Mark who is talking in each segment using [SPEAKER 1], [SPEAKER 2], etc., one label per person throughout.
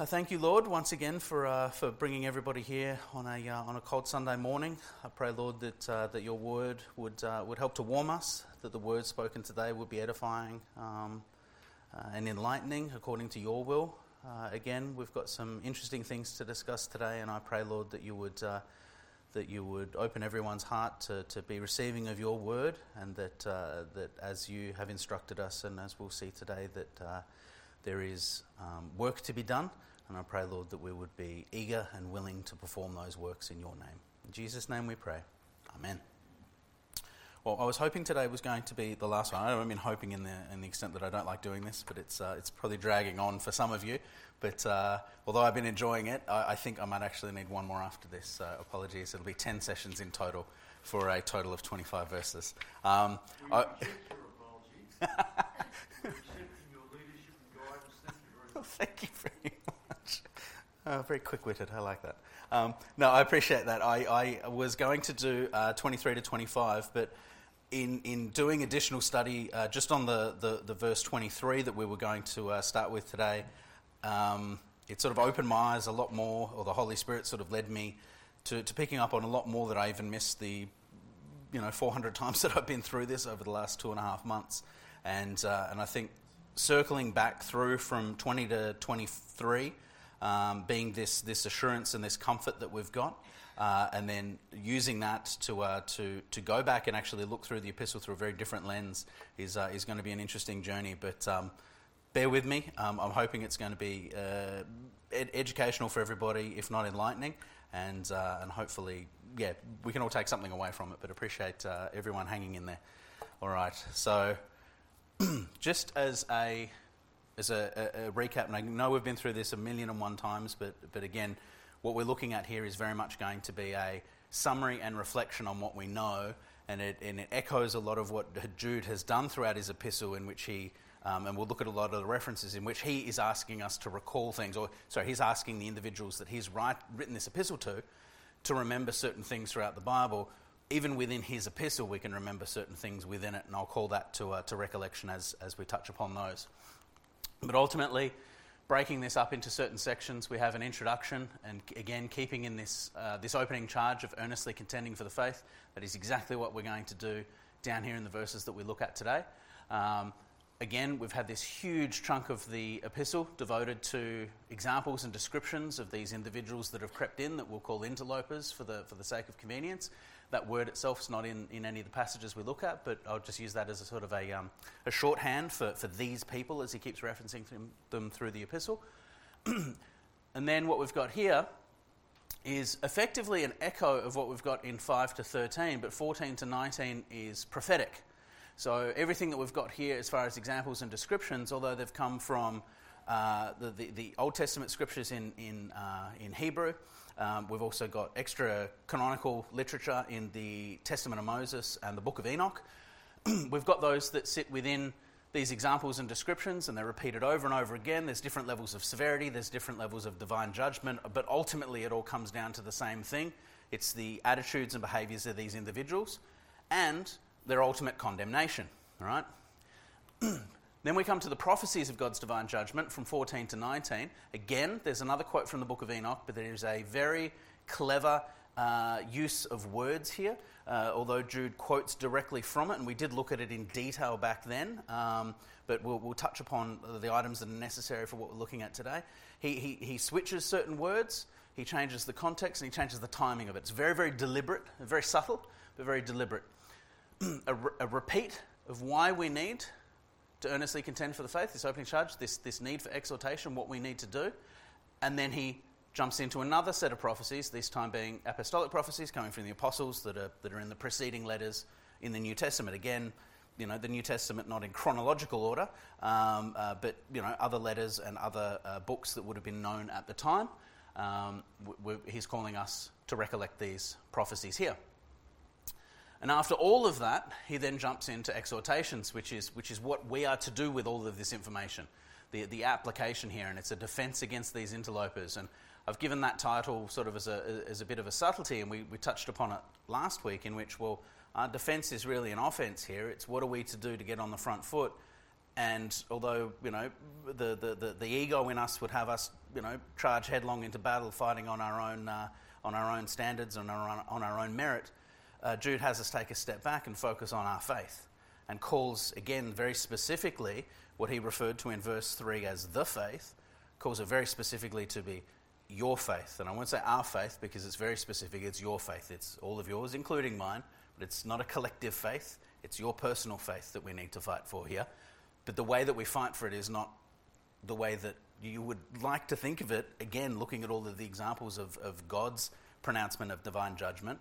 [SPEAKER 1] Uh, thank you, Lord, once again for, uh, for bringing everybody here on a, uh, on a cold Sunday morning. I pray, Lord, that, uh, that your word would, uh, would help to warm us, that the words spoken today would be edifying um, uh, and enlightening according to your will. again, we've got some interesting things to discuss today, and I pray, Lord, that you would, that you would open everyone's heart to, to be receiving of your word, and that, that as you have instructed us, and as we'll see today, that there is um, work to be done and I pray, Lord, that we would be eager and willing to perform those works in your name. In Jesus' name we pray. Amen. Well, I was hoping today was going to be the last one. I don't mean hoping in the, in the extent that I don't like doing this, but it's, uh, it's probably dragging on for some of you. But uh, although I've been enjoying it, I, I, think I might actually need one more after this. So apologies. It'll be 10 sessions in total for a total of 25 verses. Um, I, Thank you very Oh, very quick witted. I like that. Um, no, I appreciate that. I, I was going to do uh, 23 to 25, but in, in doing additional study uh, just on the, the, the, verse 23 that we were going to uh, start with today, um, it sort of opened my eyes a lot more, or the Holy Spirit sort of led me to, to picking up on a lot more that I even missed the you know 400 times that I've been through this over the last two and a half months. And, uh, and I think circling back through from 20 to 23 um, being this, this assurance and this comfort that we've got, uh, and then using that to, uh, to, to go back and actually look through the epistle through a very different lens is, uh, is going to be an interesting journey. But um, bear with me. Um, I'm hoping it's going to be uh, ed- educational for everybody, if not enlightening, and, uh, and hopefully, yeah, we can all take something away from it. But appreciate uh, everyone hanging in there. All right, so just as a as a, a, a, recap, and I know we've been through this a million and one times, but, but again, what we're looking at here is very much going to be a summary and reflection on what we know, and it, and it echoes a lot of what Jude has done throughout his epistle, in which he, um, and we'll look at a lot of the references in which he is asking us to recall things, or sorry, he's asking the individuals that he's write, written this epistle to to remember certain things throughout the Bible. Even within his epistle, we can remember certain things within it, and I'll call that to, uh, to recollection as, as we touch upon those. But ultimately, breaking this up into certain sections, we have an introduction, and again, keeping in this, uh, this opening charge of earnestly contending for the faith. That is exactly what we're going to do down here in the verses that we look at today. Um, again, we've had this huge chunk of the epistle devoted to examples and descriptions of these individuals that have crept in that we'll call interlopers for the, for the sake of convenience. That word itself is not in, in any of the passages we look at, but I'll just use that as a sort of a, um, a shorthand for, for these people as he keeps referencing them, through the epistle. and then what we've got here is effectively an echo of what we've got in 5 to 13, but 14 to 19 is prophetic. So everything that we've got here as far as examples and descriptions, although they've come from uh, the, the, the, Old Testament scriptures in, in, uh, in Hebrew, um, we've also got extra canonical literature in the Testament of Moses and the Book of Enoch. we've got those that sit within these examples and descriptions, and they're repeated over and over again. There's different levels of severity, there's different levels of divine judgment, but ultimately it all comes down to the same thing it's the attitudes and behaviors of these individuals and their ultimate condemnation. Right? Then we come to the prophecies of God's divine judgment from 14 to 19. Again, there's another quote from the book of Enoch, but there is a very clever uh, use of words here, uh, although Jude quotes directly from it, and we did look at it in detail back then, um, but we'll, we'll, touch upon the items that are necessary for what we're looking at today. He, he, he switches certain words, he changes the context, and he changes the timing of it. It's very, very deliberate, very subtle, but very deliberate. a, re- a repeat of why we need to earnestly contend for the faith, this opening charge, this, this need for exhortation, what we need to do. And then he jumps into another set of prophecies, this time being apostolic prophecies coming from the apostles that are, that are in the preceding letters in the New Testament. Again, you know, the New Testament not in chronological order, um, uh, but, you know, other letters and other uh, books that would have been known at the time. Um, he's calling us to recollect these prophecies here. And after all of that, he then jumps into exhortations, which is, which is what we are to do with all of this information, the, the application here, and it's a defense against these interlopers. And I've given that title sort of as a, as a bit of a subtlety, and we, we touched upon it last week, in which, well, our defense is really an offense here. It's what are we to do to get on the front foot? and although, you know, the, the, the, the, ego in us would have us, you know, charge headlong into battle fighting on our own, uh, on our own standards and on our, on our own merit, uh, Jude has us take a step back and focus on our faith and calls, again, very specifically what he referred to in verse 3 as the faith, calls it very specifically to be your faith. And I won't say our faith because it's very specific, it's your faith. It's all of yours, including mine, but it's not a collective faith. It's your personal faith that we need to fight for here. But the way that we fight for it is not the way that you would like to think of it, again, looking at all of the examples of, of God's pronouncement of divine judgment.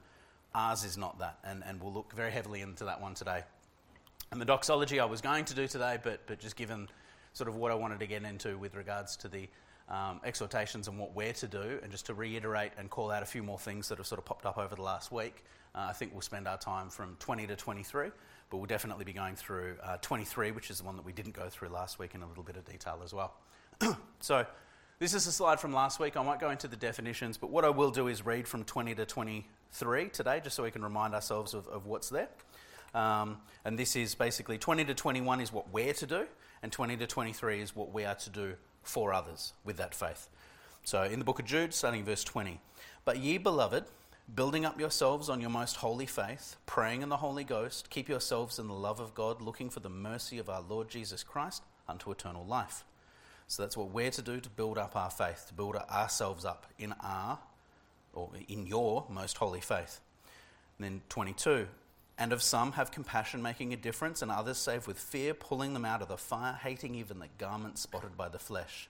[SPEAKER 1] Ours is not that, and, and we'll look very heavily into that one today. And the doxology I was going to do today, but, but just given sort of what I wanted to get into with regards to the um, exhortations and what we're to do, and just to reiterate and call out a few more things that have sort of popped up over the last week, uh, I think we'll spend our time from 20 to 23, but we'll definitely be going through uh, 23, which is the one that we didn't go through last week in a little bit of detail as well. so, this is a slide from last week. I won't go into the definitions, but what I will do is read from 20 to 23 today, just so we can remind ourselves of, of what's there. Um, and this is basically 20 to 21 is what we're to do, and 20 to 23 is what we are to do for others with that faith. So in the book of Jude, starting verse 20. But ye, beloved, building up yourselves on your most holy faith, praying in the Holy Ghost, keep yourselves in the love of God, looking for the mercy of our Lord Jesus Christ unto eternal life. So that's what we're to do to build up our faith, to build ourselves up in our, or in your most holy faith. And then 22. And of some have compassion, making a difference, and others save with fear, pulling them out of the fire, hating even the garment spotted by the flesh.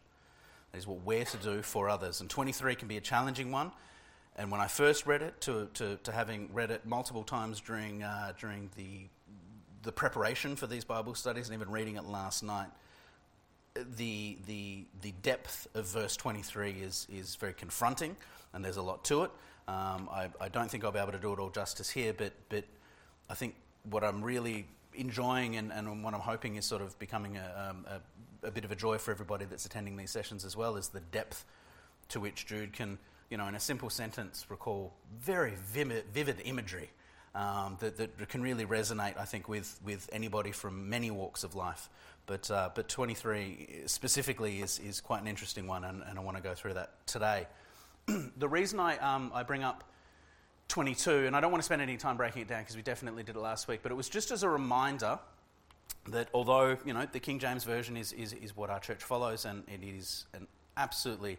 [SPEAKER 1] That is what we're to do for others. And 23 can be a challenging one. And when I first read it, to, to, to having read it multiple times during, uh, during the, the preparation for these Bible studies and even reading it last night, the, the, the depth of verse 23 is, is very confronting, and there's a lot to it. Um, I, I, don't think I'll be able to do it all justice here, but, but I think what I'm really enjoying and, and what I'm hoping is sort of becoming a, um, a, a, bit of a joy for everybody that's attending these sessions as well is the depth to which Jude can, you know, in a simple sentence, recall very vivid, vivid imagery um, that, that can really resonate, I think, with, with anybody from many walks of life. But, uh, but 23 specifically is, is quite an interesting one, and, and I want to go through that today. the reason I, um, I bring up 22, and I don't want to spend any time breaking it down because we definitely did it last week, but it was just as a reminder that although, you know, the King James Version is, is, is what our church follows, and it is an absolutely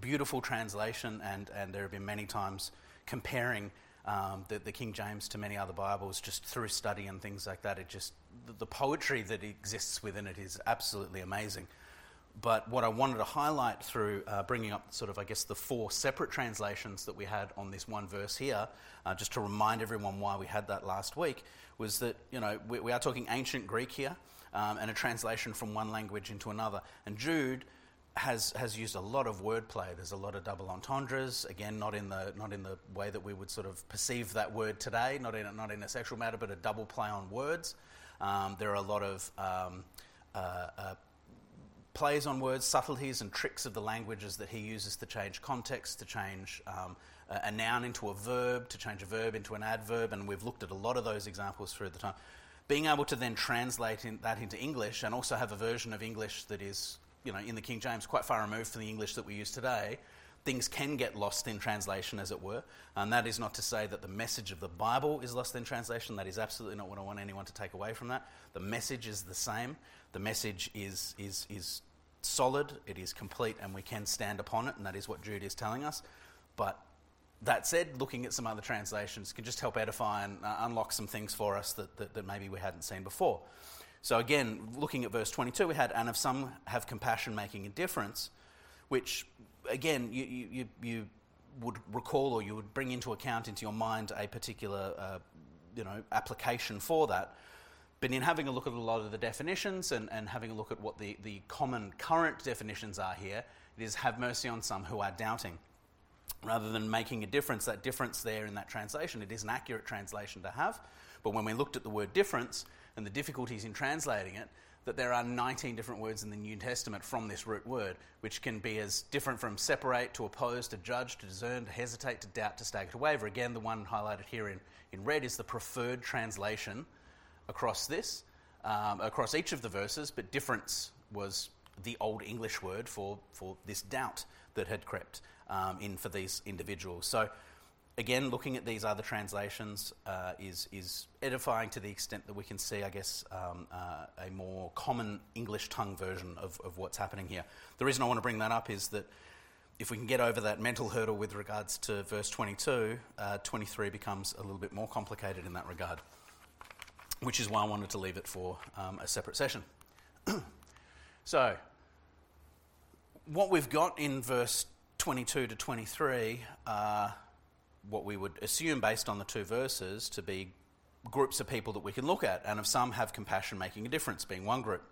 [SPEAKER 1] beautiful translation, and, and there have been many times comparing um, the, the, King James to many other Bibles just through study and things like that. It just, the, the poetry that exists within it is absolutely amazing. But what I wanted to highlight through uh, bringing up sort of, I guess, the four separate translations that we had on this one verse here, uh, just to remind everyone why we had that last week, was that, you know, we, we are talking ancient Greek here um, and a translation from one language into another. And Jude has, has used a lot of wordplay. There's a lot of double entendres. Again, not in the not in the way that we would sort of perceive that word today. Not in a, not in a sexual matter, but a double play on words. Um, there are a lot of um, uh, uh, plays on words, subtleties, and tricks of the languages that he uses to change context, to change um, a, noun into a verb, to change a verb into an adverb. And we've looked at a lot of those examples through the time being able to then translate in, that into English and also have a version of English that is you know, in the King James, quite far removed from the English that we use today, things can get lost in translation, as it were. And that is not to say that the message of the Bible is lost in translation. That is absolutely not what I want anyone to take away from that. The message is the same. The message is, is, is solid, it is complete, and we can stand upon it, and that is what Jude is telling us. But that said, looking at some other translations can just help edify and uh, unlock some things for us that, that, that maybe we hadn't seen before. So again, looking at verse 22, we had, and of some have compassion making a difference, which again, you, you, you would recall or you would bring into account into your mind a particular uh, you know, application for that. But in having a look at a lot of the definitions and, and having a look at what the, the common current definitions are here, it is have mercy on some who are doubting. Rather than making a difference, that difference there in that translation, it is an accurate translation to have. But when we looked at the word difference, and the difficulties in translating it, that there are 19 different words in the New Testament from this root word, which can be as different from separate to oppose to judge to discern to hesitate to doubt to stagger to waver. Again, the one highlighted here in, in red is the preferred translation across this. um, across each of the verses, but difference was the old English word for, for this doubt that had crept um, in for these individuals. So, again, looking at these other translations uh, is, is edifying to the extent that we can see, I guess, um, uh, a more common English tongue version of, of what's happening here. The reason I want to bring that up is that if we can get over that mental hurdle with regards to verse 22, uh, 23 becomes a little bit more complicated in that regard, which is why I wanted to leave it for um, a separate session. so, what we've got in verse 22 to 23 are what we would assume, based on the two verses, to be groups of people that we can look at, and of some have compassion making a difference, being one group.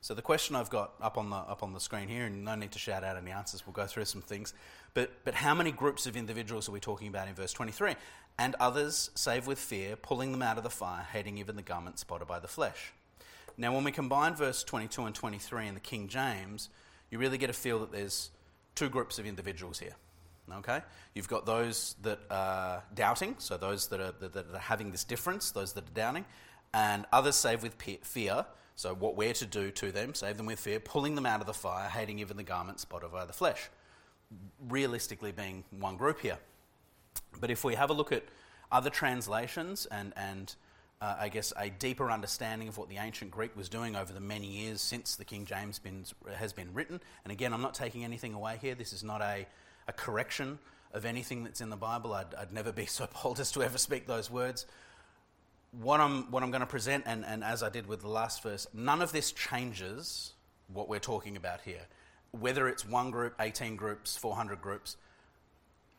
[SPEAKER 1] So the question I've got up on the up on the screen here, and no need to shout out any answers. We'll go through some things, but but how many groups of individuals are we talking about in verse 23? And others, save with fear, pulling them out of the fire, hating even the garment spotted by the flesh. Now, when we combine verse 22 and 23 in the King James, you really get a feel that there's two groups of individuals here. Okay, you've got those that are doubting, so those that are that are having this difference, those that are doubting, and others save with fear so, what we're to do to them, save them with fear, pulling them out of the fire, hating even the garment spotted by the flesh. Realistically, being one group here. But if we have a look at other translations and, and uh, I guess a deeper understanding of what the ancient Greek was doing over the many years since the King James been, has been written, and again, I'm not taking anything away here, this is not a, a correction of anything that's in the Bible. I'd, I'd never be so bold as to ever speak those words what I'm, what I'm going to present, and, and as I did with the last verse, none of this changes what we're talking about here. Whether it's one group, 18 groups, 400 groups,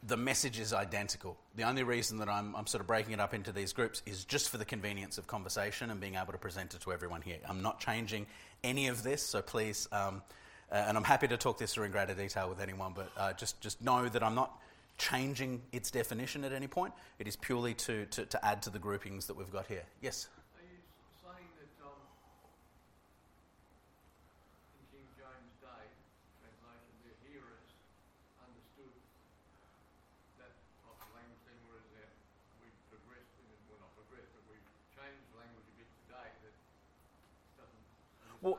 [SPEAKER 1] the message is identical. The only reason that I'm, I'm sort of breaking it up into these groups is just for the convenience of conversation and being able to present it to everyone here. I'm not changing any of this, so please, um, and I'm happy to talk this through in greater detail with anyone, but uh, just, just know that I'm not changing its definition at any point. It is purely to, to, to add to the groupings that we've got here. Yes?
[SPEAKER 2] Are you saying that um, in King James Day translation, the hearers understood that type of language then, whereas that we've progressed in it, well not progressed, but we've changed language a bit today that doesn't
[SPEAKER 1] well,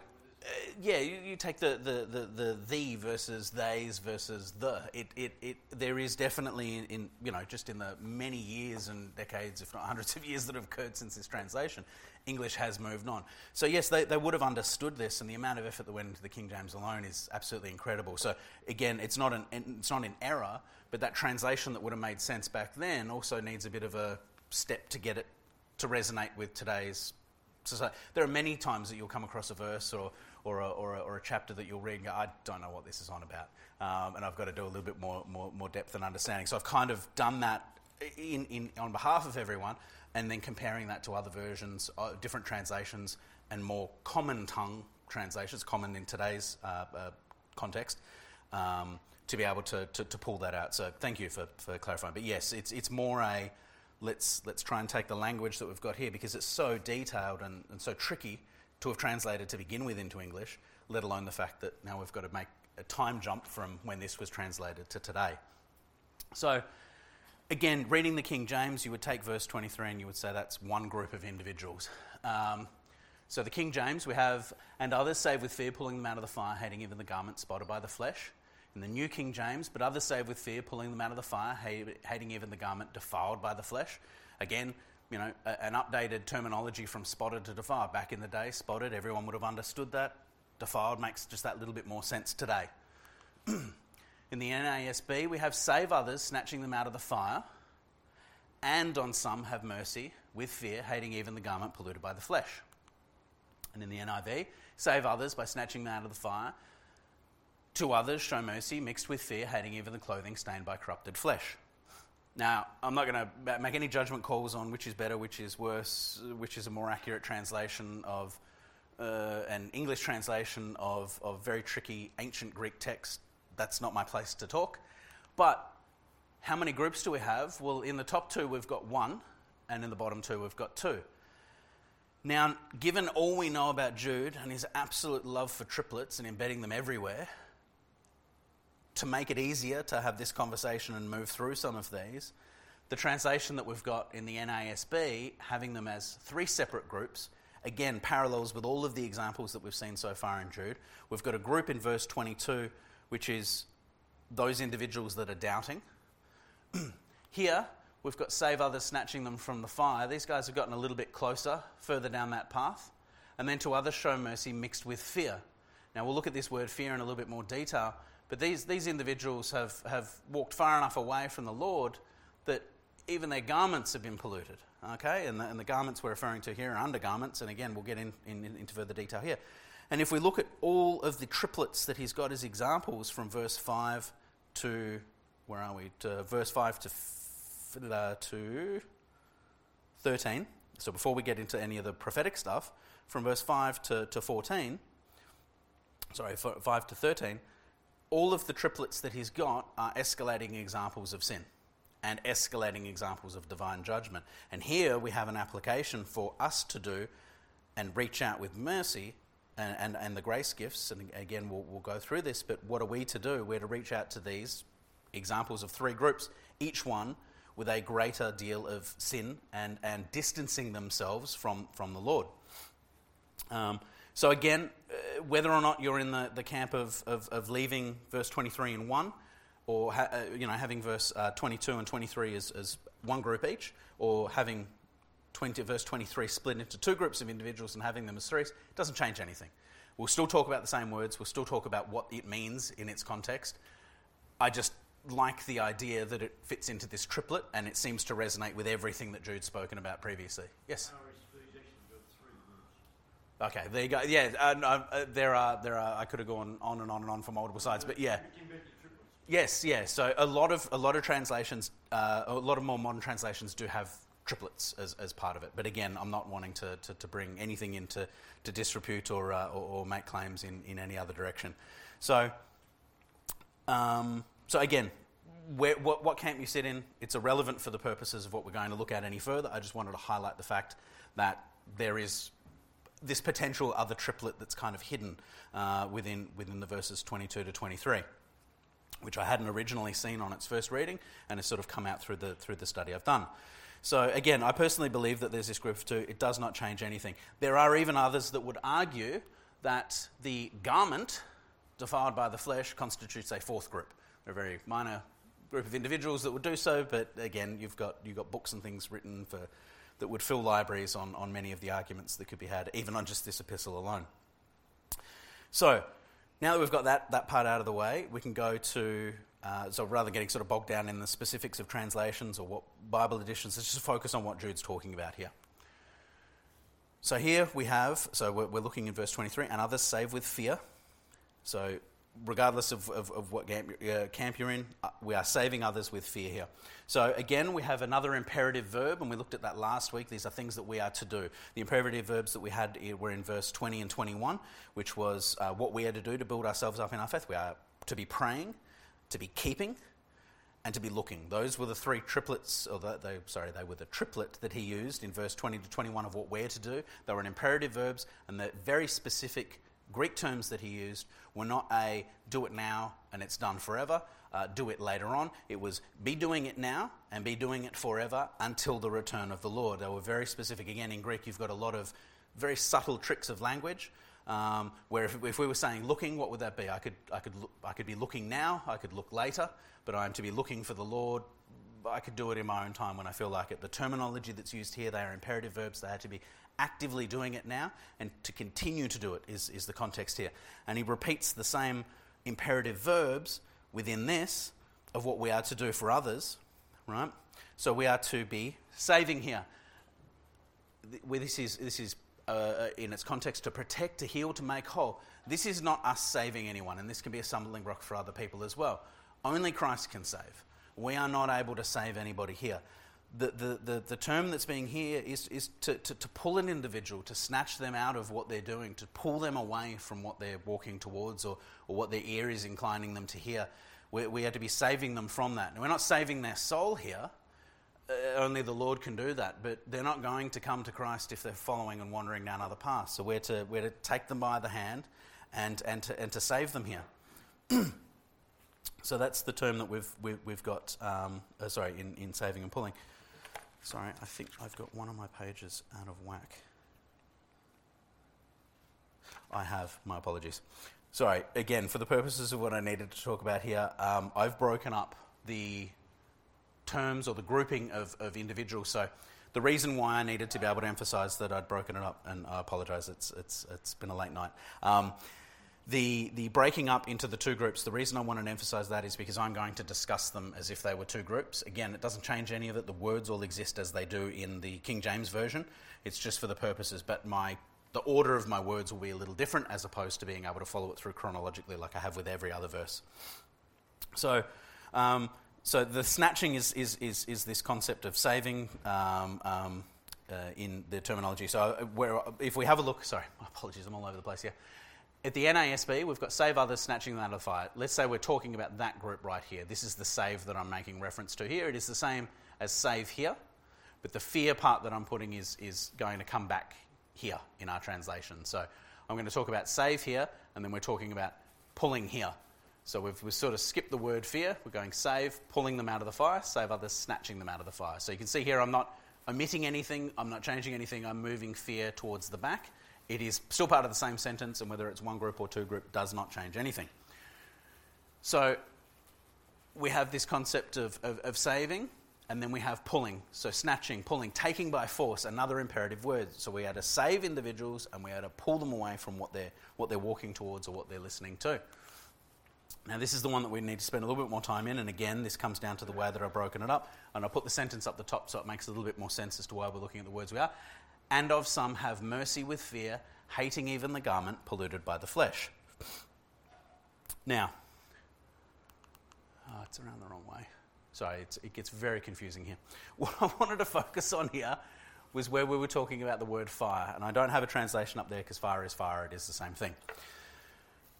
[SPEAKER 1] yeah, you, you take the, the, the, the, the versus theys versus the. It, it, it, there is definitely, in, in, you know, just in the many years and decades, if not hundreds of years that have occurred since this translation, English has moved on. So, yes, they, they would have understood this, and the amount of effort that went into the King James alone is absolutely incredible. So, again, it's not, an, it's not in error, but that translation that would have made sense back then also needs a bit of a step to get it to resonate with today's society. There are many times that you'll come across a verse or or a, or a, or a chapter that you'll read and go, I don't know what this is on about. Um, and I've got to do a little bit more, more, more depth and understanding. So I've kind of done that in, in, on behalf of everyone and then comparing that to other versions, uh, different translations, and more common tongue translations, common in today's uh, uh, context, um, to be able to, to, to, pull that out. So thank you for, for clarifying. But yes, it's, it's more a let's, let's try and take the language that we've got here because it's so detailed and, and so tricky to have translated to begin with into English, let alone the fact that now we've got to make a time jump from when this was translated to today. So, again, reading the King James, you would take verse 23 and you would say that's one group of individuals. Um, so, the King James, we have, and others save with fear, pulling them out of the fire, hating even the garment spotted by the flesh. In the New King James, but others save with fear, pulling them out of the fire, hating even the garment defiled by the flesh. Again, you know, a, an updated terminology from spotted to defiled. Back in the day, spotted, everyone would have understood that. Defiled makes just that little bit more sense today. in the NASB, we have save others, snatching them out of the fire, and on some have mercy, with fear, hating even the garment polluted by the flesh. And in the NIV, save others by snatching them out of the fire. To others, show mercy, mixed with fear, hating even the clothing stained by corrupted flesh. Now, I'm not going to make any judgment calls on which is better, which is worse, which is a more accurate translation of uh, an English translation of, of very tricky ancient Greek text. That's not my place to talk. But how many groups do we have? Well, in the top two, we've got one, and in the bottom two, we've got two. Now, given all we know about Jude and his absolute love for triplets and embedding them everywhere, to make it easier to have this conversation and move through some of these, the translation that we've got in the NASB, having them as three separate groups, again, parallels with all of the examples that we've seen so far in Jude. We've got a group in verse 22, which is those individuals that are doubting. Here, we've got save others, snatching them from the fire. These guys have gotten a little bit closer, further down that path. And then to others, show mercy mixed with fear. Now, we'll look at this word fear in a little bit more detail, but these, these individuals have, have walked far enough away from the Lord that even their garments have been polluted. Okay? And the, and the garments we're referring to here are undergarments, and again, we'll get in, in, into further detail here. And if we look at all of the triplets that he's got as examples from verse 5 to, where are we? To verse 5 to, uh, to 13. So before we get into any of the prophetic stuff, from verse 5 to, to 14, sorry, 5 to 13, all of the triplets that he's got are escalating examples of sin and escalating examples of divine judgment. And here we have an application for us to do and reach out with mercy and, and, and the grace gifts. And again, we'll, we'll go through this, but what are we to do? We're to reach out to these examples of three groups, each one with a greater deal of sin and, and distancing themselves from, from the Lord. Um, so, again, uh, whether or not you're in the, the camp of, of, of leaving verse 23 in 1, or ha- uh, you know, having verse uh, 22 and 23 as, as one group each, or having 20, verse 23 split into two groups of individuals and having them as threes, it doesn't change anything. We'll still talk about the same words, we'll still talk about what it means in its context. I just like the idea that it fits into this triplet and it seems to resonate with everything that Jude's spoken about previously. Yes? Okay, there you go. Yeah, uh, uh, there are there are. I could have gone on and on and on for multiple sides, but yeah. Yes, yeah. So a lot of a lot of translations, uh, a lot of more modern translations do have triplets as, as part of it. But again, I'm not wanting to, to, to bring anything into to disrepute or, uh, or, or, make claims in, in any other direction. So, um, so again, where, what, what camp you sit in, it's irrelevant for the purposes of what we're going to look at any further. I just wanted to highlight the fact that there is this potential other triplet that's kind of hidden uh, within, within the verses 22 to 23 which I hadn't originally seen on its first reading and has sort of come out through the, through the study I've done. So, again, I personally believe that there's this group of two. It does not change anything. There are even others that would argue that the garment defiled by the flesh constitutes a fourth group. They're a very minor group of individuals that would do so, but again, you've got, you've got books and things written for, that would fill libraries on, on many of the arguments that could be had, even on just this epistle alone. So, now that we've got that, that part out of the way, we can go to, uh, so rather than getting sort of bogged down in the specifics of translations or what Bible editions, let's just focus on what Jude's talking about here. So here we have, so we're, we're looking in verse 23, and others save with fear. So regardless of, of, of what camp, uh, camp, you're in, uh, we are saving others with fear here. So, again, we have another imperative verb, and we looked at that last week. These are things that we are to do. The imperative verbs that we had were in verse 20 and 21, which was uh, what we are to do to build ourselves up in our faith. We are to be praying, to be keeping, and to be looking. Those were the three triplets, or the, they, sorry, they were the triplet that he used in verse 20 to 21 of what we're to do. They were imperative verbs, and they're very specific Greek terms that he used were not a do it now and it's done forever, uh, do it later on. It was be doing it now and be doing it forever until the return of the Lord. They were very specific. Again, in Greek, you've got a lot of very subtle tricks of language. Um, where if, if, we were saying looking, what would that be? I could, I, could look, I could be looking now, I could look later, but I'm to be looking for the Lord. I could do it in my own time when I feel like it. The terminology that's used here, they are imperative verbs. They are to be actively doing it now and to continue to do it is, is the context here. And he repeats the same imperative verbs within this of what we are to do for others, right? So we are to be saving here. This is, this is uh, in its context to protect, to heal, to make whole. This is not us saving anyone, and this can be a stumbling block for other people as well. Only Christ can save. We are not able to save anybody here the, the, the, the, term that's being here is, is to, to, to, pull an individual, to snatch them out of what they're doing, to pull them away from what they're walking towards or, or what their ear is inclining them to hear. We, we are to be saving them from that. And we're not saving their soul here, uh, only the Lord can do that, but they're not going to come to Christ if they're following and wandering down other paths. So we're to, we're to take them by the hand and, and, to, and to save them here. so that's the term that we've, we've, we've got, um, uh, sorry, in, in saving and pulling. Sorry, I think I've got one of my pages out of whack. I have. My apologies. Sorry, again, for the purposes of what I needed to talk about here, um, I've broken up the terms or the grouping of, of individuals. So the reason why I needed to be able to emphasise that I'd broken it up, and I apologise, it's, it's, it's been a late night. Um, the, the breaking up into the two groups, the reason I want to emphasise that is because I'm going to discuss them as if they were two groups. Again, it doesn't change any of it. The words all exist as they do in the King James Version. It's just for the purposes, but my the order of my words will be a little different as opposed to being able to follow it through chronologically like I have with every other verse. So, um, so the snatching is, is, is, is, this concept of saving um, um, uh, in the terminology. So, uh, where, if we have a look, sorry, my apologies, I'm all over the place here. At the NASB, we've got save others, snatching them out of the fire. Let's say we're talking about that group right here. This is the save that I'm making reference to here. It is the same as save here, but the fear part that I'm putting is, is going to come back here in our translation. So I'm going to talk about save here, and then we're talking about pulling here. So we've, we've sort of skipped the word fear. We're going save, pulling them out of the fire, save others, snatching them out of the fire. So you can see here I'm not omitting anything, I'm not changing anything, I'm moving fear towards the back. It is still part of the same sentence, and whether it's one group or two group does not change anything. So we have this concept of, of, of saving, and then we have pulling. So snatching, pulling, taking by force, another imperative word. So we had to save individuals and we had to pull them away from what they're, what they're walking towards or what they're listening to. Now, this is the one that we need to spend a little bit more time in, and again, this comes down to the way that I've broken it up. And I'll put the sentence up the top so it makes a little bit more sense as to why we're looking at the words we are and of some have mercy with fear, hating even the garment polluted by the flesh. Now, oh, it's around the wrong way. Sorry, it gets very confusing here. What I wanted to focus on here was where we were talking about the word fire, and I don't have a translation up there because fire is fire, it is the same thing.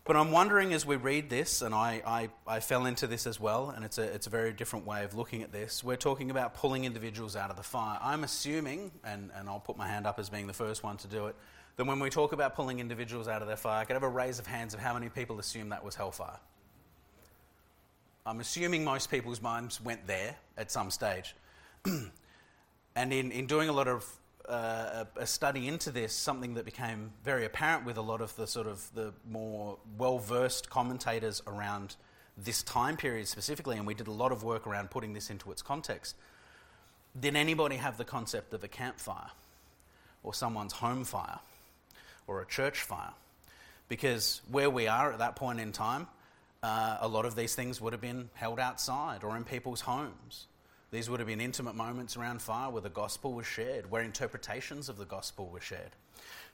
[SPEAKER 1] But I'm wondering as we read this, and I, I, I, fell into this as well, and it's a, it's a very different way of looking at this. We're talking about pulling individuals out of the fire. I'm assuming, and, and I'll put my hand up as being the first one to do it, that when we talk about pulling individuals out of their fire, I could have a raise of hands of how many people assume that was hellfire. I'm assuming most people's minds went there at some stage. and in, in doing a lot of uh, a, study into this, something that became very apparent with a lot of the sort of the more well versed commentators around this time period specifically, and we did a lot of work around putting this into its context. Did anybody have the concept of a campfire, or someone's home fire, or a church fire? Because where we are at that point in time, uh, a lot of these things would have been held outside or in people's homes. These would have been intimate moments around fire where the gospel was shared, where interpretations of the gospel were shared.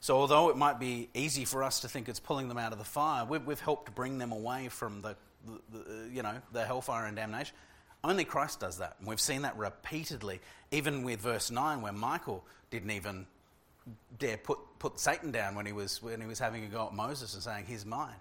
[SPEAKER 1] So, although it might be easy for us to think it's pulling them out of the fire, we've, we've helped bring them away from the, the, you know, the hellfire and damnation. Only Christ does that. And we've seen that repeatedly, even with verse 9, where Michael didn't even dare put, put Satan down when he, was, when he was having a go at Moses and saying, He's mine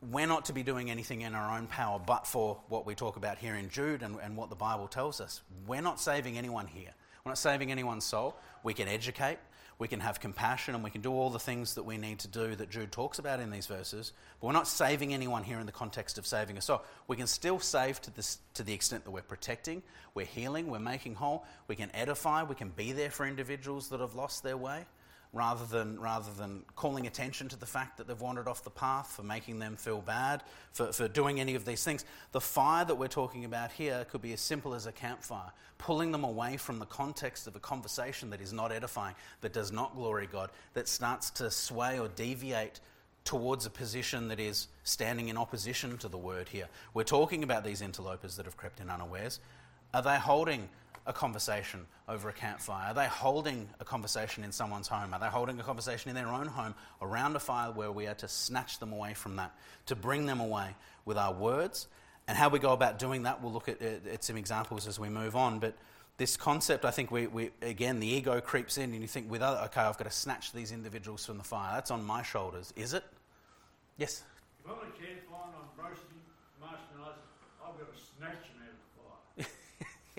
[SPEAKER 1] we're not to be doing anything in our own power but for what we talk about here in Jude and, and, what the Bible tells us. We're not saving anyone here. We're not saving anyone's soul. We can educate, we can have compassion, and we can do all the things that we need to do that Jude talks about in these verses. But we're not saving anyone here in the context of saving a soul. We can still save to, this, to the extent that we're protecting, we're healing, we're making whole, we can edify, we can be there for individuals that have lost their way rather than, rather than calling attention to the fact that they've wandered off the path, for making them feel bad, for, for doing any of these things. The fire that we're talking about here could be as simple as a campfire, pulling them away from the context of a conversation that is not edifying, that does not glory God, that starts to sway or deviate towards a position that is standing in opposition to the word here. We're talking about these interlopers that have crept in unawares. Are they holding a conversation over a campfire? Are they holding a conversation in someone's home? Are they holding a conversation in their own home around a fire where we are to snatch them away from that, to bring them away with our words? And how we go about doing that, we'll look at, at some examples as we move on. But this concept, I think we, we, again, the ego creeps in and you think, with other, okay, I've got to snatch these individuals from the fire. That's on my shoulders. Is it? Yes?
[SPEAKER 2] If I'm a campfire and I'm roasting marshmallows, I've got to snatch them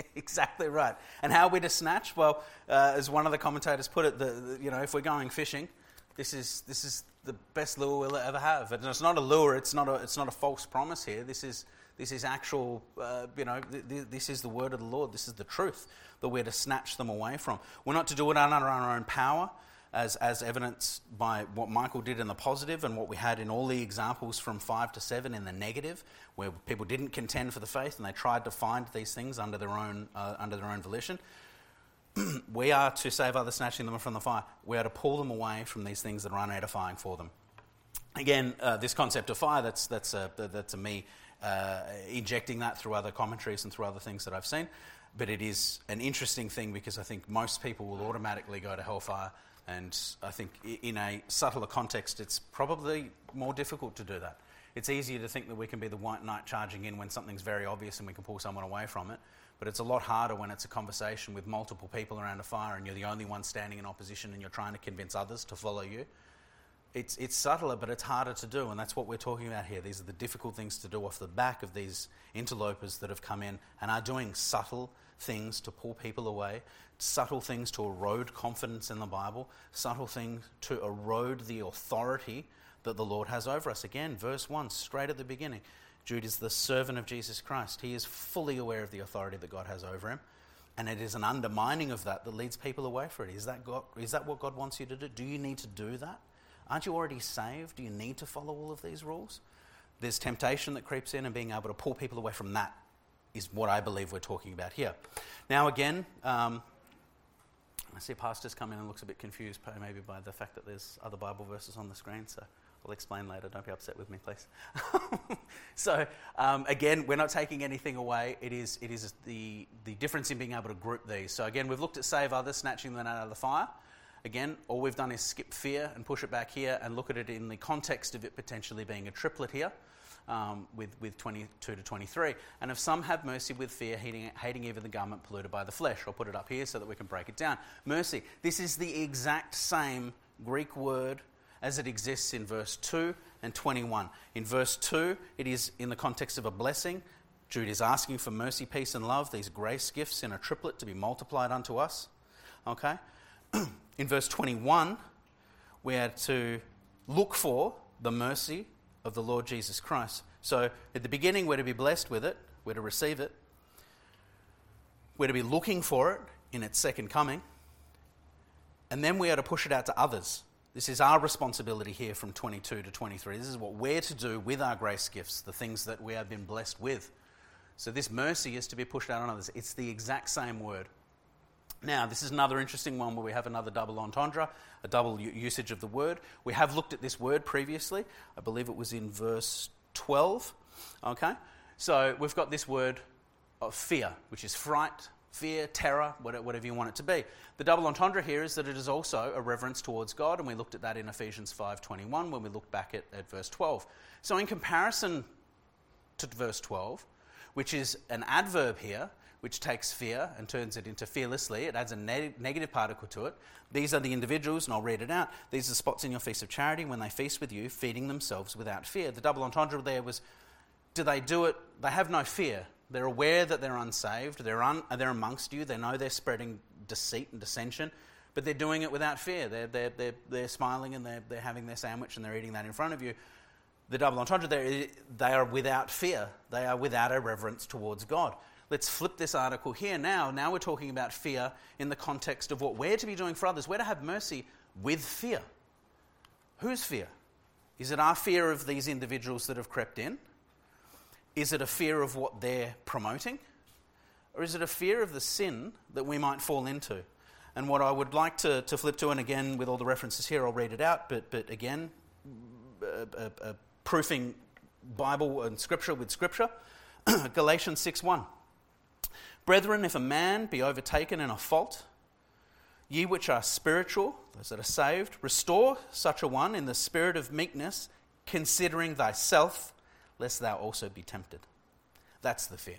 [SPEAKER 1] exactly right. And how are we to snatch? Well, uh, as one of the commentators put it, the, the, you know, if we're going fishing, this is, this is the best lure we'll ever have. And it's not a lure, it's not a, it's not a false promise here. This is, this is actual, uh, you know, th- th- this is the word of the Lord. This is the truth that we're to snatch them away from. We're not to do it under our own power. As, as evidenced by what Michael did in the positive and what we had in all the examples from 5 to 7 in the negative, where people didn't contend for the faith and they tried to find these things under their own, uh, under their own volition. we are to save others, snatching them from the fire. We are to pull them away from these things that are unedifying for them. Again, uh, this concept of fire, that's, that's, a, that's a me uh, injecting that through other commentaries and through other things that I've seen. But it is an interesting thing because I think most people will automatically go to hellfire and I think in a subtler context, it's probably more difficult to do that. It's easier to think that we can be the white knight charging in when something's very obvious and we can pull someone away from it. But it's a lot harder when it's a conversation with multiple people around a fire and you're the only one standing in opposition and you're trying to convince others to follow you. It's, it's subtler, but it's harder to do, and that's what we're talking about here. These are the difficult things to do off the back of these interlopers that have come in and are doing subtle things to pull people away, subtle things to erode confidence in the Bible, subtle things to erode the authority that the Lord has over us. Again, verse 1, straight at the beginning. Jude is the servant of Jesus Christ. He is fully aware of the authority that God has over him. And it is an undermining of that that leads people away from it. Is that, God, is that what God wants you to do? Do you need to do that? Aren't you already saved? Do you need to follow all of these rules? There's temptation that creeps in, and being able to pull people away from that is what I believe we're talking about here. Now, again, um, I see pastors come in and looks a bit confused, maybe by the fact that there's other Bible verses on the screen. So I'll explain later. Don't be upset with me, please. so um, again, we're not taking anything away. It is it is the the difference in being able to group these. So again, we've looked at save others, snatching them out of the fire. Again, all we've done is skip fear and push it back here and look at it in the context of it potentially being a triplet here um, with, with 22 to 23. And if some have mercy with fear, hating, hating even the garment polluted by the flesh. I'll put it up here so that we can break it down. Mercy. This is the exact same Greek word as it exists in verse 2 and 21. In verse 2, it is in the context of a blessing. Jude is asking for mercy, peace, and love, these grace gifts in a triplet to be multiplied unto us. Okay? in verse 21, we are to look for the mercy of the Lord Jesus Christ. So at the beginning, we're to be blessed with it, we're to receive it, we're to be looking for it in its second coming, and then we are to push it out to others. This is our responsibility here from 22 to 23. This is what we're to do with our grace gifts, the things that we have been blessed with. So, this mercy is to be pushed out on others. It's the exact same word. Now, this is another interesting one where we have another double entendre, a double usage of the word. We have looked at this word previously. I believe it was in verse 12. Okay? So we've got this word of fear, which is fright, fear, terror, whatever you want it to be. The double entendre here is that it is also a reverence towards God, and we looked at that in Ephesians 5.21 when we looked back at, at verse 12. So in comparison to verse 12, which is an adverb here, which takes fear and turns it into fearlessly. It adds a ne- negative particle to it. These are the individuals, and I'll read it out. These are the spots in your feast of charity when they feast with you, feeding themselves without fear. The double entendre there was do they do it? They have no fear. They're aware that they're unsaved. They're, un- they're amongst you. They know they're spreading deceit and dissension, but they're doing it without fear. They're, they're, they're, they're smiling and they're, they're having their sandwich and they're eating that in front of you. The double entendre there, they are without fear. They are without a reverence towards God. Let's flip this article here now. Now we're talking about fear in the context of what we're to be doing for others. We're to have mercy with fear. Whose fear? Is it our fear of these individuals that have crept in? Is it a fear of what they're promoting? Or is it a fear of the sin that we might fall into? And what I would like to, to flip to, and again, with all the references here, I'll read it out, but, but again, uh, uh, uh, proofing Bible and Scripture with Scripture. Galatians 6 1. Brethren, if a man be overtaken in a fault, ye which are spiritual, those that are saved, restore such a one in the spirit of meekness, considering thyself, lest thou also be tempted. That's the fear.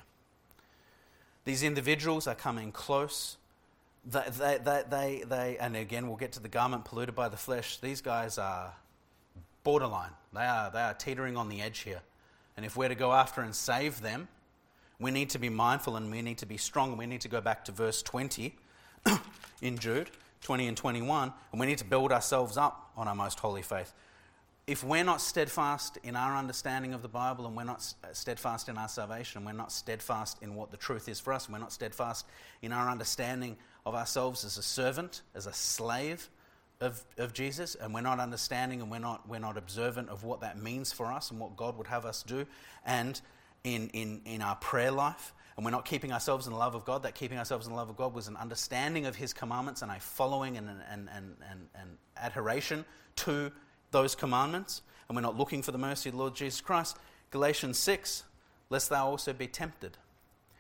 [SPEAKER 1] These individuals are coming close. They, they, they, they, they, and again, we'll get to the garment polluted by the flesh. These guys are borderline. They are, they are teetering on the edge here. And if we're to go after and save them, we need to be mindful and we need to be strong. We need to go back to verse 20 in Jude, 20 and 21, and we need to build ourselves up on our most holy faith. If we're not steadfast in our understanding of the Bible and we're not uh, steadfast in our salvation and we're not steadfast in what the truth is for us and we're not steadfast in our understanding of ourselves as a servant, as a slave of, of Jesus and we're not understanding and we're not, we're not observant of what that means for us and what God would have us do, and in, in, in our prayer life, and we're not keeping ourselves in the love of God, that keeping ourselves in the love of God was an understanding of His commandments and a following and, and, and, and, and to those commandments, and we're not looking for the mercy of the Lord Jesus Christ. Galatians 6, lest thou also be tempted.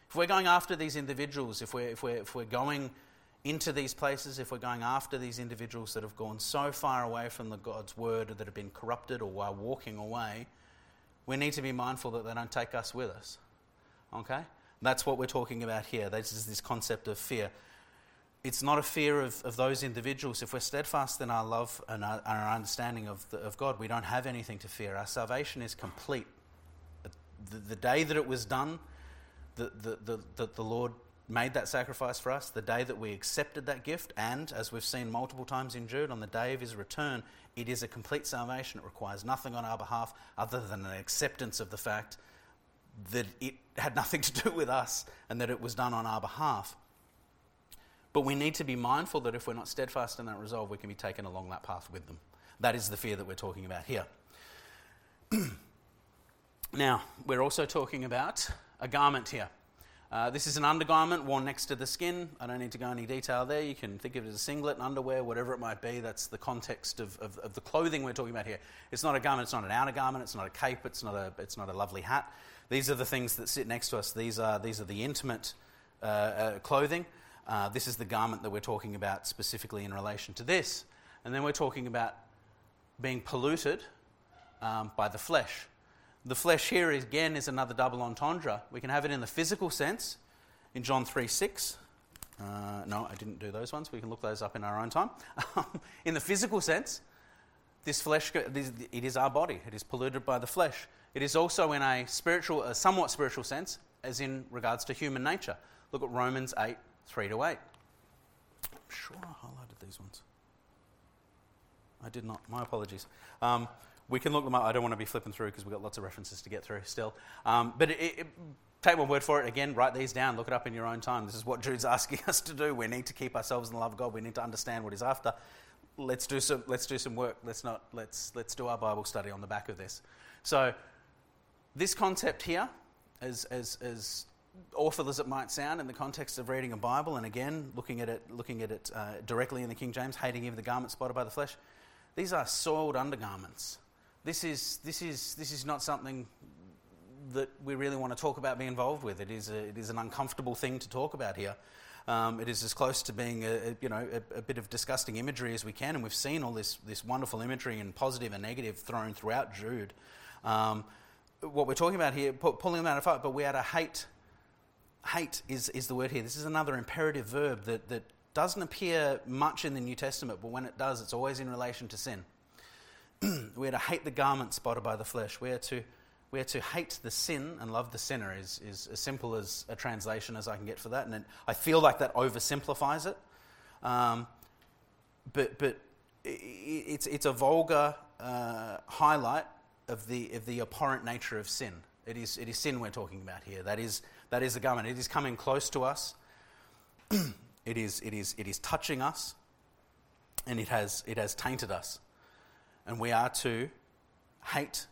[SPEAKER 1] If we're going after these individuals, if we're, if we're, if we're going into these places, if we're going after these individuals that have gone so far away from the God's word or that have been corrupted or are walking away, we need to be mindful that they don't take us with us. Okay? That's what we're talking about here. This is this concept of fear. It's not a fear of, of those individuals. If we're steadfast in our love and our, our understanding of, the, of God, we don't have anything to fear. Our salvation is complete. The, the day that it was done, the, the, the, the Lord made that sacrifice for us, the day that we accepted that gift, and as we've seen multiple times in Jude, on the day of his return, it is a complete salvation. It requires nothing on our behalf other than an acceptance of the fact that it had nothing to do with us and that it was done on our behalf. But we need to be mindful that if we're not steadfast in that resolve, we can be taken along that path with them. That is the fear that we're talking about here. now, we're also talking about a garment here. Uh, this is an undergarment worn next to the skin. I don't need to go any detail there. You can think of it as a singlet, an underwear, whatever it might be. That's the context of, of, of, the clothing we're talking about here. It's not a garment, it's not an outer garment, it's not a cape, it's not a, it's not a lovely hat. These are the things that sit next to us. These are, these are the intimate uh, uh, clothing. Uh, this is the garment that we're talking about specifically in relation to this. And then we're talking about being polluted um, by the flesh. The flesh here, again, is another double entendre. We can have it in the physical sense in John 3 6. Uh, no, I didn't do those ones. We can look those up in our own time. in the physical sense, this flesh, it is our body. It is polluted by the flesh. It is also in a spiritual, a somewhat spiritual sense, as in regards to human nature. Look at Romans 8 3 to 8. I'm sure I highlighted these ones. I did not. My apologies. Um, we can look them up. I don't want to be flipping through because we've got lots of references to get through still. Um, but it, it, take my word for it. Again, write these down. Look it up in your own time. This is what Jude's asking us to do. We need to keep ourselves in the love of God. We need to understand what He's after. Let's do some. Let's do some work. Let's not. Let's let's do our Bible study on the back of this. So, this concept here, as as as awful as it might sound in the context of reading a Bible, and again looking at it looking at it uh, directly in the King James, hating even the garment spotted by the flesh. These are soiled undergarments this is, this is, this is not something that we really want to talk about being involved with. It is, a, it is an uncomfortable thing to talk about here. Um, it is as close to being a, a you know a, a, bit of disgusting imagery as we can, and we've seen all this this wonderful imagery and positive and negative thrown throughout Jude. Um, what we're talking about here, pulling them out of fight, but we are to hate. Hate is, is the word here. This is another imperative verb that, that doesn't appear much in the New Testament, but when it does, it's always in relation to sin. we are to hate the garment spotted by the flesh. We are to, we are to hate the sin and love the sinner, is, is as simple as a translation as I can get for that. And it, I feel like that oversimplifies it. Um, but but it's, it's a vulgar uh, highlight of the, of the abhorrent nature of sin. It is, it is sin we're talking about here. That is, that is the garment. It is coming close to us. it, is, it, is, it is touching us. And it has, it has tainted us. And we are to hate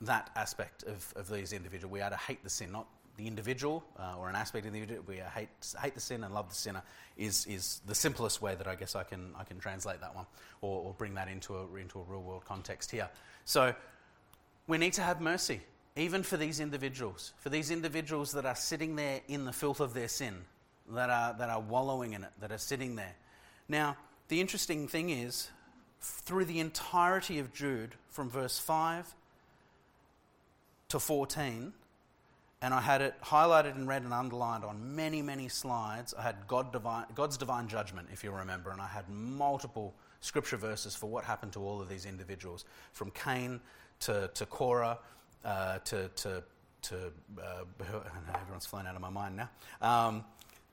[SPEAKER 1] that aspect of, of these individuals. We are to hate the sin, not the individual uh, or an aspect of the individual. We are hate, hate the sin and love the sinner is, is the simplest way that I guess I can, I can translate that one or, or bring that into a, into a real world context here. So we need to have mercy, even for these individuals, for these individuals that are sitting there in the filth of their sin, that are, that are wallowing in it, that are sitting there. Now, the interesting thing is, through the entirety of Jude, from verse 5 to 14, and I had it highlighted and red and underlined on many, many slides. I had God divine, God's divine judgment, if you remember, and I had multiple scripture verses for what happened to all of these individuals, from Cain to, to Korah uh, to, to, to uh, everyone's flown out of my mind now. Um,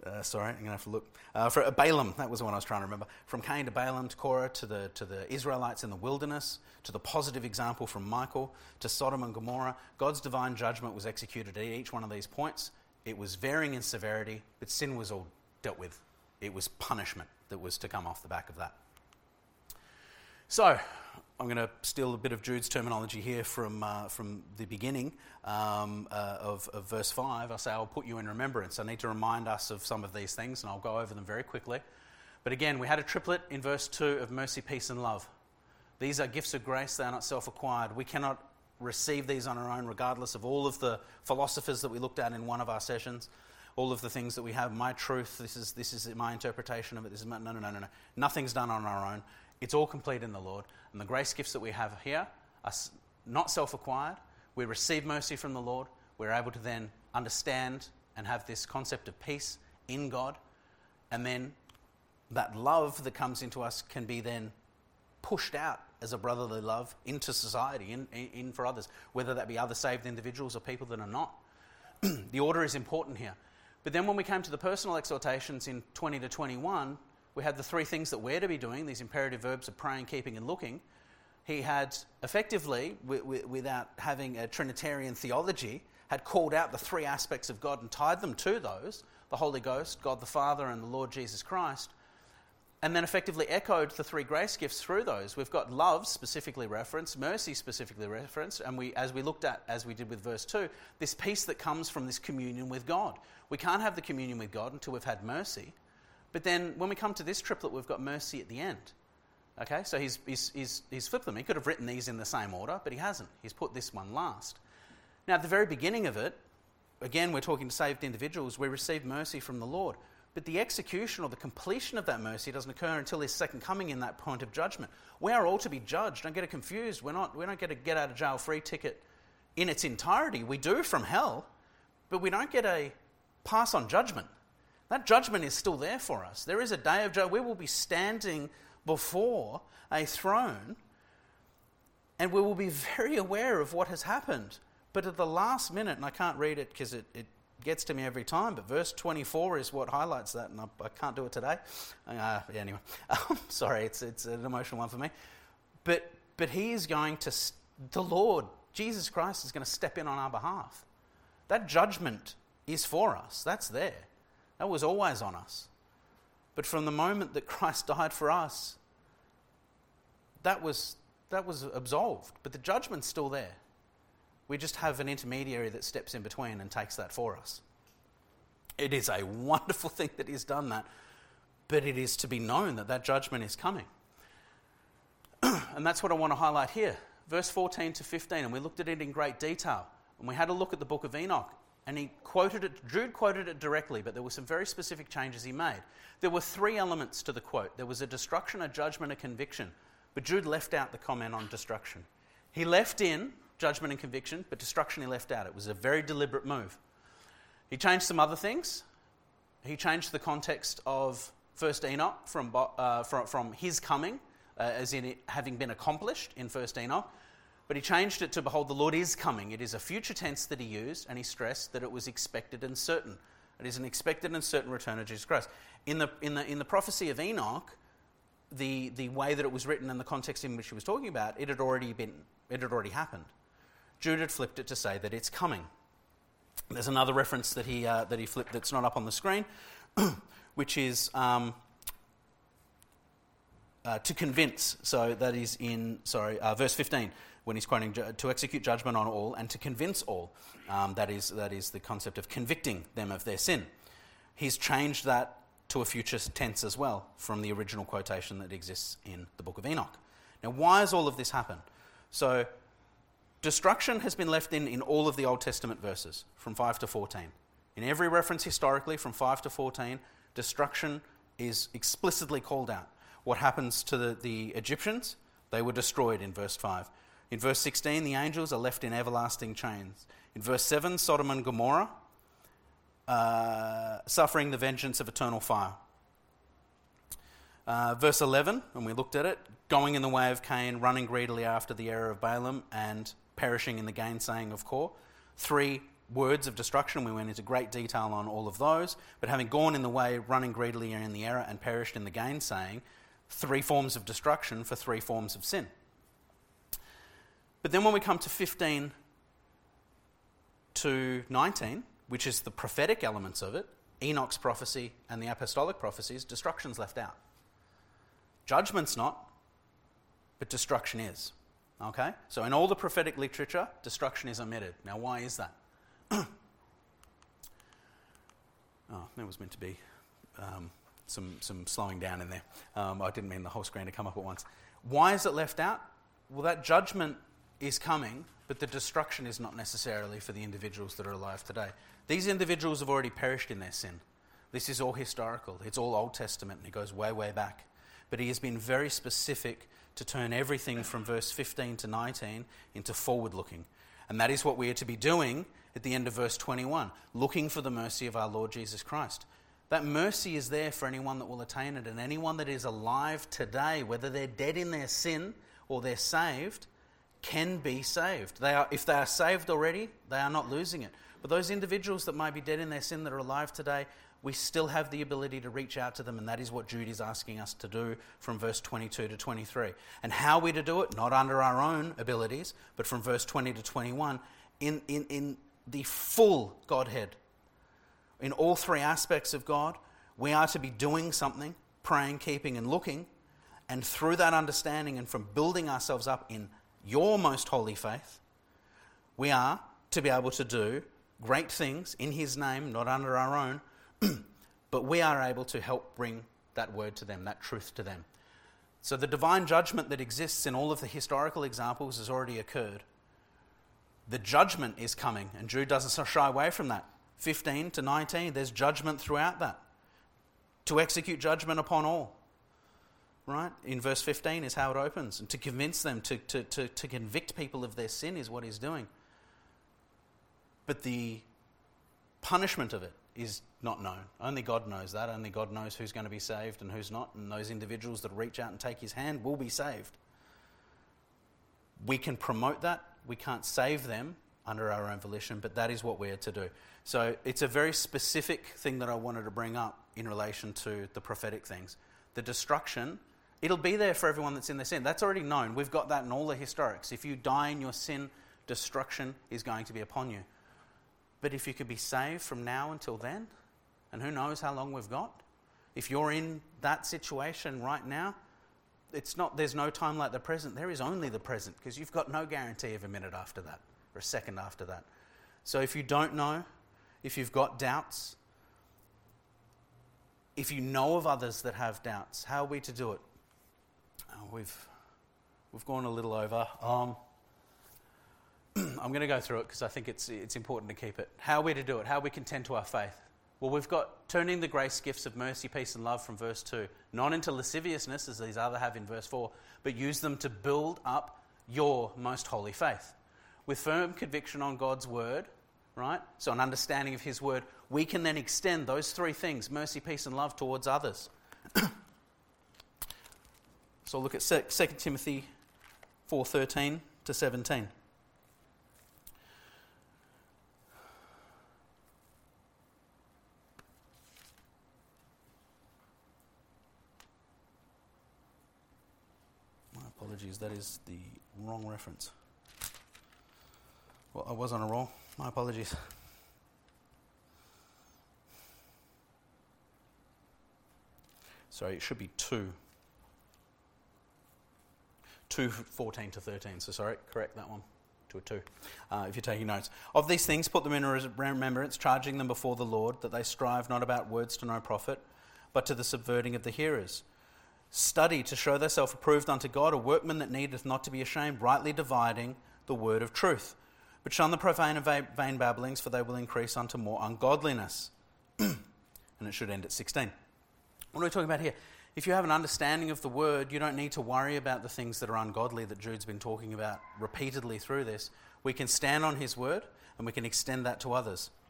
[SPEAKER 1] uh, sorry, I'm going to have to look. Uh, for uh, Balaam, that was the one I was trying to remember. From Cain to Balaam to Korah to the, to the Israelites in the wilderness, to the positive example from Michael to Sodom and Gomorrah, God's divine judgment was executed at each one of these points. It was varying in severity, but sin was all dealt with. It was punishment that was to come off the back of that. So, I'm going to steal a bit of Jude's terminology here from, uh, from the beginning um, uh, of, of verse 5. I say, I'll put you in remembrance. I need to remind us of some of these things, and I'll go over them very quickly. But again, we had a triplet in verse 2 of mercy, peace, and love. These are gifts of grace, they are not self acquired. We cannot receive these on our own, regardless of all of the philosophers that we looked at in one of our sessions, all of the things that we have. My truth, this is, this is my interpretation of it. This is my, no, no, no, no, no. Nothing's done on our own. It's all complete in the Lord. And the grace gifts that we have here are not self acquired. We receive mercy from the Lord. We're able to then understand and have this concept of peace in God. And then that love that comes into us can be then pushed out as a brotherly love into society, in, in, for others, whether that be other saved individuals or people that are not. the order is important here. But then when we came to the personal exhortations in 20 to 21, we had the three things that we're to be doing these imperative verbs of praying, keeping, and looking. He had effectively, w- w- without having a Trinitarian theology, had called out the three aspects of God and tied them to those the Holy Ghost, God the Father, and the Lord Jesus Christ and then effectively echoed the three grace gifts through those. We've got love specifically referenced, mercy specifically referenced, and we, as we looked at, as we did with verse 2, this peace that comes from this communion with God. We can't have the communion with God until we've had mercy. But then when we come to this triplet, we've got mercy at the end. Okay, so he's, he's, he's, he's flipped them. He could have written these in the same order, but he hasn't. He's put this one last. Now, at the very beginning of it, again, we're talking to saved individuals, we receive mercy from the Lord. But the execution or the completion of that mercy doesn't occur until his second coming in that point of judgment. We are all to be judged. Don't get it confused. We're not, we don't get a get out of jail free ticket in its entirety. We do from hell, but we don't get a pass on judgment. That judgment is still there for us. There is a day of judgment. We will be standing before a throne and we will be very aware of what has happened. But at the last minute, and I can't read it because it, it gets to me every time, but verse 24 is what highlights that, and I, I can't do it today. Uh, anyway, um, sorry, it's, it's an emotional one for me. But, but he is going to, the Lord, Jesus Christ, is going to step in on our behalf. That judgment is for us, that's there. That was always on us. But from the moment that Christ died for us, that was, that was absolved. But the judgment's still there. We just have an intermediary that steps in between and takes that for us. It is a wonderful thing that He's done that, but it is to be known that that judgment is coming. and that's what I want to highlight here. Verse 14 to 15, and we looked at it in great detail. And we had a look at the book of Enoch, and he quoted it, Jude quoted it directly, but there were some very specific changes he made. There were three elements to the quote there was a destruction, a judgment, a conviction. But Jude left out the comment on destruction. He left in judgment and conviction, but destruction he left out. It was a very deliberate move. He changed some other things. He changed the context of First Enoch from, uh, from, from, his coming, uh, as in having been accomplished in First Enoch, but he changed it to Behold, the Lord is coming. It is a future tense that he used, and he stressed that it was expected and certain. It is an expected and certain return of Jesus Christ. In the, in the, in the prophecy of Enoch, the, the way that it was written and the context in which he was talking about, it had already been, it had already happened. Jude had flipped it to say that it's coming. There's another reference that he, uh, that he flipped that's not up on the screen, which is um, uh, to convince. So that is in, sorry, uh, verse 15, when he's quoting to execute judgment on all and to convince all. Um, that, is, that is the concept of convicting them of their sin. He's changed that to a future tense as well from the original quotation that exists in the book of Enoch. Now, why has all of this happened? So, Destruction has been left in in all of the Old Testament verses from 5 to 14. In every reference historically from 5 to 14, destruction is explicitly called out. What happens to the, the Egyptians? They were destroyed in verse 5. In verse 16, the angels are left in everlasting chains. In verse 7, Sodom and Gomorrah uh, suffering the vengeance of eternal fire. Uh, verse 11, when we looked at it, going in the way of Cain, running greedily after the error of Balaam, and perishing in the gainsaying of Kor. Three words of destruction. We went into great detail on all of those. But having gone in the way, running greedily in the error, and perished in the gainsaying, three forms of destruction for three forms of sin. But then when we come to 15 to 19, which is the prophetic elements of it, Enoch's prophecy and the apostolic prophecies, destruction's left out. Judgment's not, but destruction is. Okay? So in all the prophetic literature, destruction is omitted. Now, why is that? oh, there was meant to be um, some, some slowing down in there. Um, I didn't mean the whole screen to come up at once. Why is it left out? Well, that judgment is coming, but the destruction is not necessarily for the individuals that are alive today. These individuals have already perished in their sin. This is all historical, it's all Old Testament, and it goes way, way back. But he has been very specific to turn everything from verse 15 to 19 into forward looking. And that is what we are to be doing at the end of verse 21 looking for the mercy of our Lord Jesus Christ. That mercy is there for anyone that will attain it, and anyone that is alive today, whether they're dead in their sin or they're saved, can be saved. They are, if they are saved already, they are not losing it. But those individuals that might be dead in their sin that are alive today, we still have the ability to reach out to them, and that is what Jude is asking us to do from verse 22 to 23. And how we to do it? Not under our own abilities, but from verse 20 to 21, in, in, in the full Godhead. In all three aspects of God, we are to be doing something, praying, keeping, and looking. And through that understanding and from building ourselves up in your most holy faith, we are to be able to do great things in His name, not under our own, but we are able to help bring that word to them, that truth to them. So the divine judgment that exists in all of the historical examples has already occurred. The judgment is coming, and Jude doesn't shy away from that. 15 to 19, there's judgment throughout that. To execute judgment upon all. Right? In verse 15 is how it opens. And to convince them, to, to, to, to convict people of their sin is what he's doing. But the punishment of it is not known. Only God knows that. Only God knows who's going to be saved and who's not. And those individuals that reach out and take his hand will be saved. We can promote that. We can't save them under our own volition, but that is what we're to do. So it's a very specific thing that I wanted to bring up in relation to the prophetic things. The destruction, it'll be there for everyone that's in their sin. That's already known. We've got that in all the historics. If you die in your sin, destruction is going to be upon you. But if you could be saved from now until then, and who knows how long we've got, if you're in that situation right now, it's not, there's no time like the present. There is only the present because you've got no guarantee of a minute after that or a second after that. So if you don't know, if you've got doubts, if you know of others that have doubts, how are we to do it? Oh, we've, we've gone a little over. Um, I'm going to go through it because I think it's, it's important to keep it. How are we to do it? How we contend to our faith? Well, we've got turning the grace gifts of mercy, peace, and love from verse 2, not into lasciviousness as these other have in verse 4, but use them to build up your most holy faith. With firm conviction on God's word, right? So, an understanding of His word, we can then extend those three things mercy, peace, and love towards others. so, look at 2 Timothy 4:13 to 17. My apologies, that is the wrong reference. Well, I was on a roll. My apologies. Sorry, it should be 2. 2, 14 to 13. So, sorry, correct that one to a 2 uh, if you're taking notes. Of these things, put them in remembrance, charging them before the Lord, that they strive not about words to no profit, but to the subverting of the hearers. Study to show thyself approved unto God, a workman that needeth not to be ashamed, rightly dividing the word of truth. But shun the profane and vain babblings, for they will increase unto more ungodliness. and it should end at 16. What are we talking about here? If you have an understanding of the word, you don't need to worry about the things that are ungodly that Jude's been talking about repeatedly through this. We can stand on his word and we can extend that to others.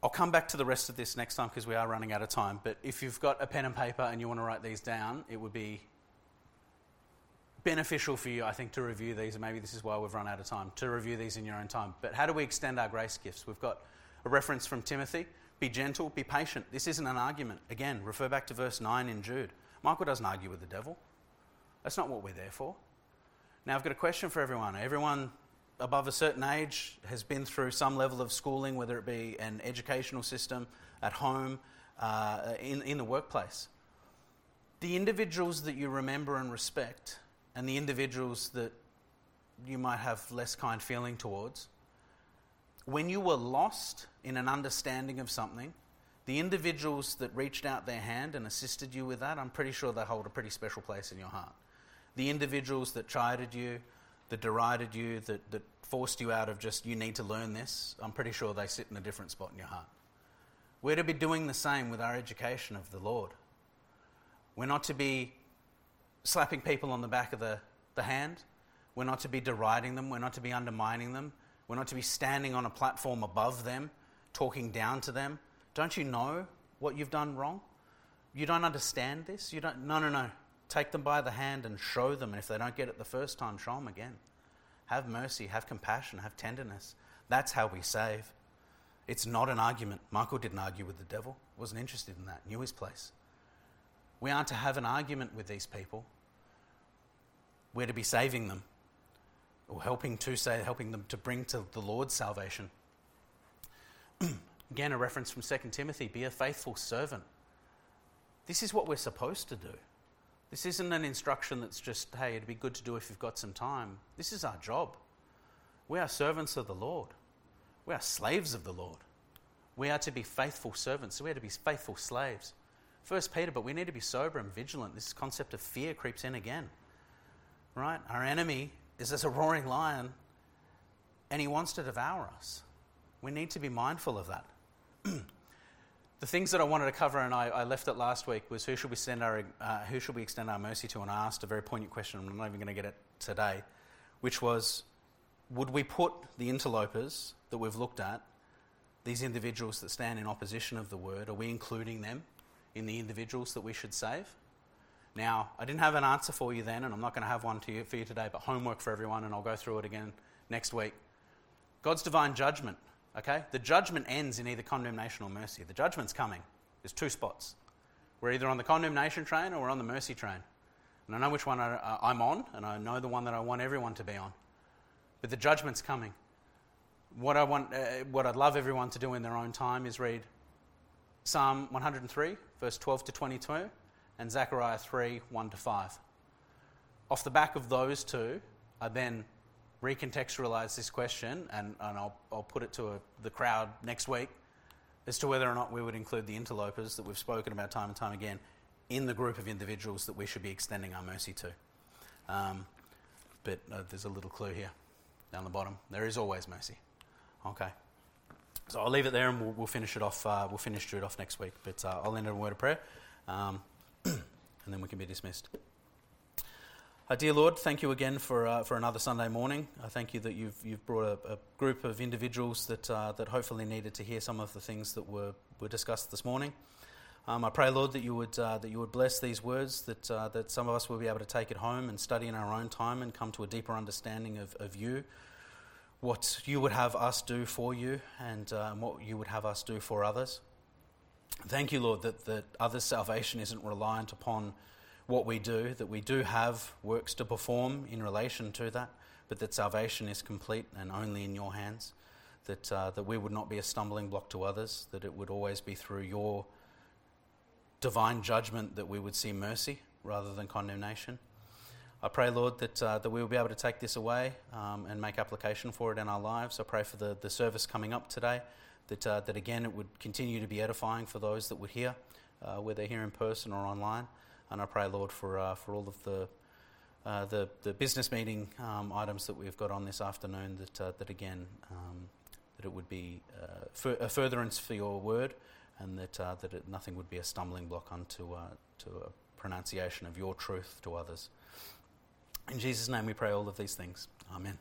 [SPEAKER 1] I'll come back to the rest of this next time because we are running out of time. But if you've got a pen and paper and you want to write these down, it would be beneficial for you, I think, to review these. And maybe this is why we've run out of time to review these in your own time. But how do we extend our grace gifts? We've got a reference from Timothy be gentle, be patient. This isn't an argument. Again, refer back to verse 9 in Jude. Michael doesn't argue with the devil. That's not what we're there for. Now, I've got a question for everyone. Everyone above a certain age has been through some level of schooling, whether it be an educational system, at home, uh, in, in the workplace. the individuals that you remember and respect, and the individuals that you might have less kind feeling towards, when you were lost in an understanding of something, the individuals that reached out their hand and assisted you with that, I'm pretty sure they hold a pretty special place in your heart. The individuals that chided you, that derided you, that, that forced you out of just, you need to learn this, I'm pretty sure they sit in a different spot in your heart. We're to be doing the same with our education of the Lord. We're not to be slapping people on the back of the, the hand. We're not to be deriding them. We're not to be undermining them. We're not to be standing on a platform above them, talking down to them. Don't you know what you've done wrong? You don't understand this? You don't, no, no, no. Take them by the hand and show them. And if they don't get it the first time, show them again. Have mercy, have compassion, have tenderness. That's how we save. It's not an argument. Michael didn't argue with the devil, wasn't interested in that, knew his place. We aren't to have an argument with these people. We're to be saving them or helping to say, helping them to bring to the Lord salvation. Again, a reference from 2 Timothy be a faithful servant. This is what we're supposed to do. This isn't an instruction that's just, hey, it'd be good to do if you've got some time. This is our job. We are servants of the Lord. We are slaves of the Lord. We are to be faithful servants. So we are to be faithful slaves. First Peter, but we need to be sober and vigilant. This concept of fear creeps in again. Right? Our enemy is as a roaring lion and he wants to devour us. We need to be mindful of that. the things that I wanted to cover, and I, I, left it last week, was who should we send our uh, who should we extend our mercy to? And I asked a very poignant question. I'm not even going to get it today, which was, would we put the interlopers that we've looked at, these individuals that stand in opposition of the word, are we including them in the individuals that we should save? Now, I didn't have an answer for you then, and I'm not going to have one you, for you today, but homework for everyone, and I'll go through it again next week. God's divine judgment, okay? The judgment ends in either condemnation or mercy. The judgment's coming. There's two spots. We're either on the condemnation train or we're on the mercy train. And I know which one I, I'm on, and I know the one that I want everyone to be on. But the judgment's coming. What, I want, uh, what I'd love everyone to do in their own time is read Psalm 103, verse 12 to 22, and Zechariah 3, 1 to 5. Off the back of those two, I then recontextualize this question, and, and I'll, I'll put it to a, the crowd next week as to whether or not we would include the interlopers that we've spoken about time and time again in the group of individuals that we should be extending our mercy to. Um, but uh, there's a little clue here down the bottom. There is always mercy. Okay. So I'll leave it there and we'll, we'll finish it off. Uh, we'll finish it off next week. But uh, I'll end it in a word of prayer um, and then we can be dismissed. Uh, dear Lord, thank you again for, uh, for another Sunday morning. I thank you that you've, you've brought a, a group of individuals that, uh, that hopefully needed to hear some of the things that were, were discussed this morning. Um, I pray, Lord, that you would, uh, that you would bless these words, that, uh, that some of us will be able to take it home and study in our own time and come to a deeper understanding of, of you, what you would have us do for you, and what you would have us do for others. Thank you, Lord, that, that others' salvation isn't reliant upon what we do, that we do have works to perform in relation to that, but that salvation is complete and only in your hands. That, uh, that we would not be a stumbling block to others, that it would always be through your divine judgment that we would see mercy rather than condemnation. I pray, Lord, that, uh, that we will be able to take this away um, and make application for it in our lives. I pray for the, the service coming up today, that, uh, that again it would continue to be edifying for those that would hear, uh, whether here in person or online. And I pray, Lord, for, uh, for all of the, uh, the, the business meeting um, items that we've got on this afternoon, that, uh, that again, um, that it would be a furtherance for your word and that, that it, nothing would be a stumbling block unto to a pronunciation of your truth to others. In Jesus' name we pray all of these things. Amen.